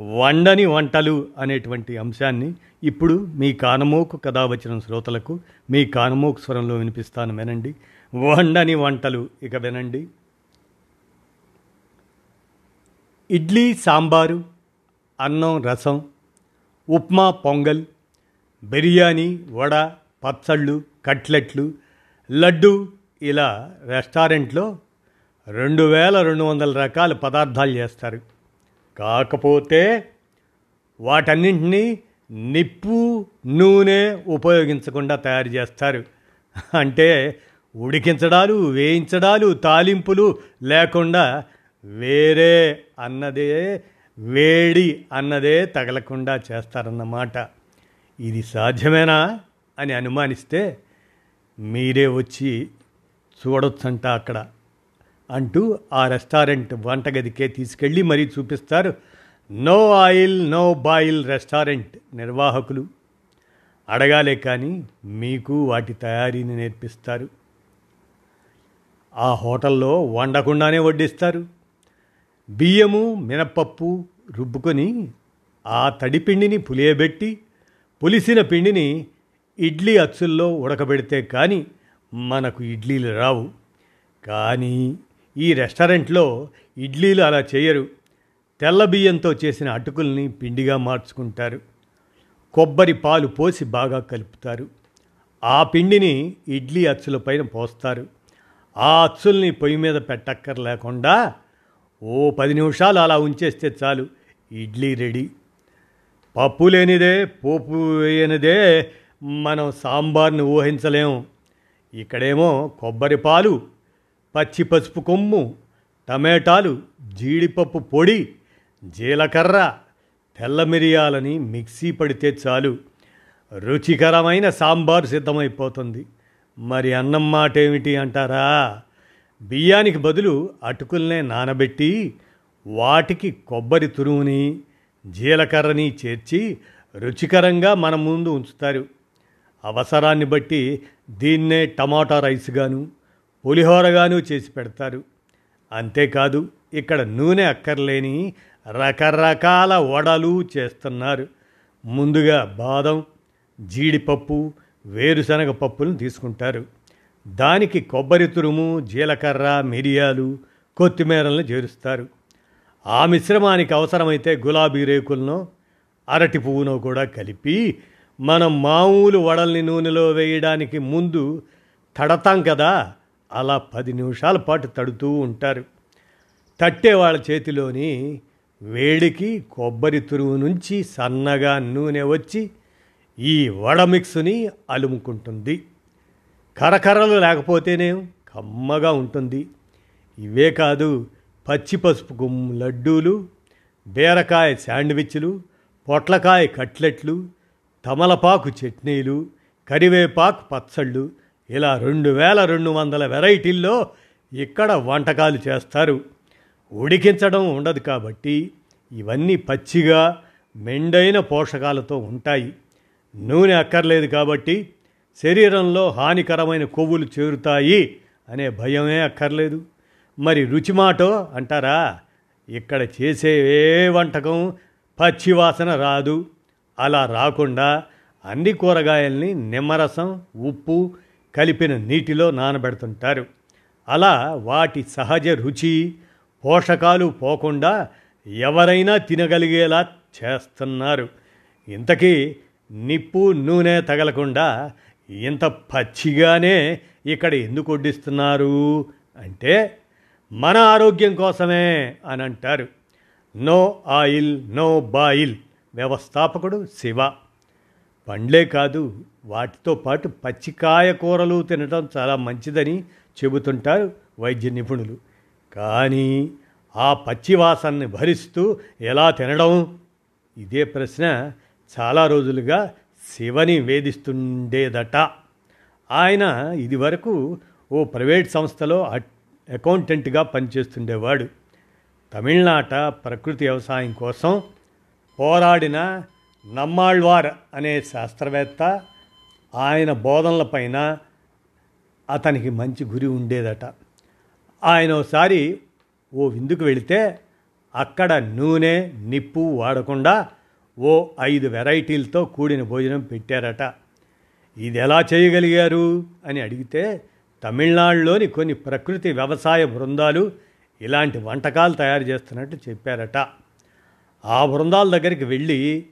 వండని వంటలు అనేటువంటి అంశాన్ని ఇప్పుడు మీ కానమోకు వచ్చిన శ్రోతలకు మీ కానమోకు స్వరంలో వినిపిస్తాను వినండి. వండని వంటలు ఇక వినండి. ఇడ్లీ సాంబారు అన్నం రసం ఉప్మా పొంగల్ బిర్యానీ వడ పచ్చళ్ళు కట్లెట్లు లడ్డు ఇలా రెస్టారెంట్లో రెండు వేల రెండు వందల రకాల పదార్థాలు చేస్తారు. కాకపోతే వాటన్నింటినీ నిప్పు నూనె ఉపయోగించకుండా తయారు చేస్తారు. అంటే ఉడికించడాలు వేయించడాలు తాలింపులు లేకుండా వేరే అన్నదే వేడి అన్నదే తగలకుండా చేస్తారన్నమాట. ఇది సాధ్యమేనా అని అనుమానిస్తే మీరే వచ్చి చూడొచ్చంట అక్కడ. అంటూ ఆ రెస్టారెంట్ వంటగదికే తీసుకెళ్ళి మరీ చూపిస్తారు. No oil no boil restaurant నిర్వాహకులు. అడగాలే కానీ మీకు వాటి తయారీని నేర్పిస్తారు. ఆ హోటల్లో వండకుండానే వడ్డిస్తారు. బియ్యము మినప్పప్పు రుబ్బుకొని ఆ తడి పిండిని పులియబెట్టి పులిసిన పిండిని ఇడ్లీ అచ్చుల్లో ఉడకబెడితే కానీ మనకు ఇడ్లీలు రావు. కానీ ఈ రెస్టారెంట్లో ఇడ్లీలు అలా చేయరు. తెల్ల బియ్యంతో చేసిన అటుకుల్ని పిండిగా మార్చుకుంటారు. కొబ్బరి పాలు పోసి బాగా కలుపుతారు. ఆ పిండిని ఇడ్లీ అచ్చుల పైన పోస్తారు. ఆ అచ్చుల్ని పొయ్యి మీద పెట్టక్కర్ లేకుండా ఓ పది నిమిషాలు అలా ఉంచేస్తే చాలు ఇడ్లీ రెడీ. పప్పు లేనిదే పోపు వేయనిదే మనం సాంబార్ని ఊహించలేము ఇక్కడేమో కొబ్బరి పాలు పచ్చి పసుపు కొమ్ము టమాటాలు జీడిపప్పు పొడి జీలకర్ర తెల్ల మిరియాలని మిక్సీ పడితే చాలు. రుచికరమైన సాంబార్ సిద్ధమైపోతుంది. మరి అన్నం మాట ఏమిటి అంటారా? బియ్యానికి బదులు అటుకుల్నే నానబెట్టి వాటికి కొబ్బరి తురుముని జీలకర్రని చేర్చి రుచికరంగా మన ముందు ఉంచుతారు. అవసరాన్ని బట్టి దీన్నే టమాటా రైస్ గాను పులిహోరగాను చేసి పెడతారు. అంతేకాదు ఇక్కడ నూనె అక్కర్లేని రకరకాల వడలు చేస్తున్నారు. ముందుగా బాదం జీడిపప్పు వేరుశనగ పప్పులను తీసుకుంటారు. దానికి కొబ్బరి తురుము జీలకర్ర మిరియాలు కొత్తిమీరలను చేరుస్తారు. ఆ మిశ్రమానికి అవసరమైతే గులాబీ రేకులను అరటి పువ్వును కూడా కలిపి మనం మామూలు వడల్ని నూనెలో వేయడానికి ముందు తడతాం కదా. అలా పది నిమిషాల పాటు తడుతూ ఉంటారు. తట్టే వాళ్ళ చేతిలోని వేడికి కొబ్బరి తురువు నుంచి సన్నగా నూనె వచ్చి ఈ వడ మిక్స్ని అలుముకుంటుంది. కరకరలు లేకపోతేనే కమ్మగా ఉంటుంది. ఇవే కాదు పచ్చి పసుపు గుమ్ లడ్డూలు బీరకాయ శాండ్విచ్లు పొట్లకాయ కట్లెట్లు తమలపాకు చట్నీలు కరివేపాకు పచ్చళ్ళు ఇలా రెండు వేల రెండు వందల వెరైటీల్లో ఇక్కడ వంటకాలు చేస్తారు. ఉడికించడం ఉండదు కాబట్టి ఇవన్నీ పచ్చిగా మెండైన పోషకాలతో ఉంటాయి. నూనె అక్కర్లేదు కాబట్టి శరీరంలో హానికరమైన కొవ్వులు చేరుతాయి అనే భయమే అక్కర్లేదు. మరి రుచి మాటో అంటారా? ఇక్కడ చేసే ఏ వంటకం పచ్చి వాసన రాదు. అలా రాకుండా అన్ని కూరగాయల్ని నిమ్మరసం ఉప్పు కలిపిన నీటిలో నానబెడుతుంటారు. అలా వాటి సహజ రుచి పోషకాలు పోకుండా ఎవరైనా తినగలిగేలా చేస్తున్నారు. ఇంతకీ నిప్పు నూనె తగలకుండా ఇంత పచ్చిగానే ఇక్కడ ఎందుకు వడ్డిస్తున్నారు అంటే మన ఆరోగ్యం కోసమే అని అంటారు నో ఆయిల్ నో బాయిల్. వ్యవస్థాపకుడు శివ. పండ్లే కాదు వాటితో పాటు పచ్చికాయ కూరలు తినడం చాలా మంచిదని చెబుతుంటారు వైద్య నిపుణులు. కానీ ఆ పచ్చివాసనని భరిస్తూ ఎలా తినడం? ఇదే ప్రశ్న చాలా రోజులుగా శివని వేధిస్తుండేదట. ఆయన ఇదివరకు ఓ ప్రైవేట్ సంస్థలో అకౌంటెంట్గా పనిచేస్తుండేవాడు. తమిళనాట ప్రకృతి వ్యవసాయం కోసం పోరాడిన నమ్మాళ్వార్ అనే శాస్త్రవేత్త ఆయన బోధనలపైన అతనికి మంచి గురి ఉండేదట. ఆయన ఒకసారి ఓ విందుకు వెళితే అక్కడ నూనె నిప్పు వాడకుండా ఓ ఐదు వెరైటీలతో కూడిన భోజనం పెట్టారట. ఇది ఎలా చేయగలిగారు? అని అడిగితే తమిళనాడులోని కొన్ని ప్రకృతి వ్యవసాయ బృందాలు ఇలాంటి వంటకాలు తయారు చేస్తున్నట్టు చెప్పారట. ఆ బృందాల దగ్గరికి వెళ్ళి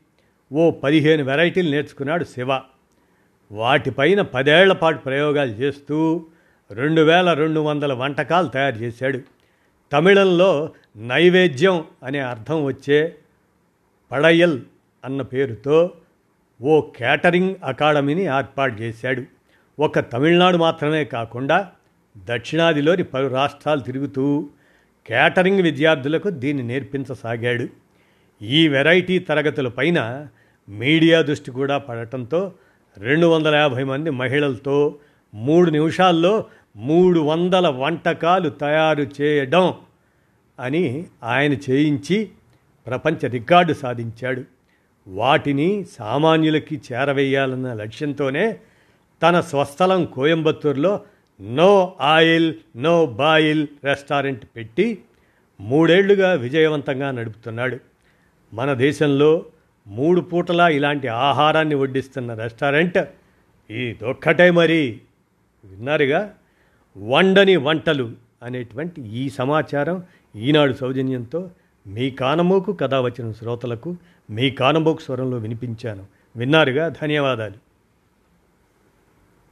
ఓ పదిహేను వెరైటీలు నేర్చుకున్నాడు శివ. వాటిపైన పదేళ్ళ పాటు ప్రయోగాలు చేస్తూ రెండు వేల రెండు వందల వంటకాలు తయారు చేశాడు. తమిళంలో నైవేద్యం అనే అర్థం వచ్చే పడయల్ అన్న పేరుతో ఓ కేటరింగ్ అకాడమీని ఏర్పాటు చేశాడు. ఒక తమిళనాడు మాత్రమే కాకుండా దక్షిణాదిలోని పలు రాష్ట్రాలు తిరుగుతూ కేటరింగ్ విద్యార్థులకు దీన్ని నేర్పించసాగాడు. ఈ వెరైటీ తరగతుల పైన మీడియా దృష్టి కూడా పడటంతో రెండు వందల యాభై మంది మహిళలతో మూడు నిమిషాల్లో మూడు వందల వంటకాలు తయారు చేయడం అని ఆయన చేయించి ప్రపంచ రికార్డు సాధించాడు. వాటిని సామాన్యులకి చేరవేయాలన్న లక్ష్యంతోనే తన స్వస్థలం కోయంబత్తూరులో no oil no boil restaurant పెట్టి మూడేళ్ళుగా విజయవంతంగా నడుపుతున్నాడు. మన దేశంలో మూడు పూటలా ఇలాంటి ఆహారాన్ని వడ్డిస్తున్న రెస్టారెంట్ ఇదొక్కటే మరి. విన్నారుగా? వండని వంటలు అనేటువంటి ఈ సమాచారం ఈనాడు సౌజన్యంతో మీ కానమోకు కథ వచ్చిన శ్రోతలకు మీ కానమోకు స్వరంలో వినిపించాను. విన్నారుగా? ధన్యవాదాలు.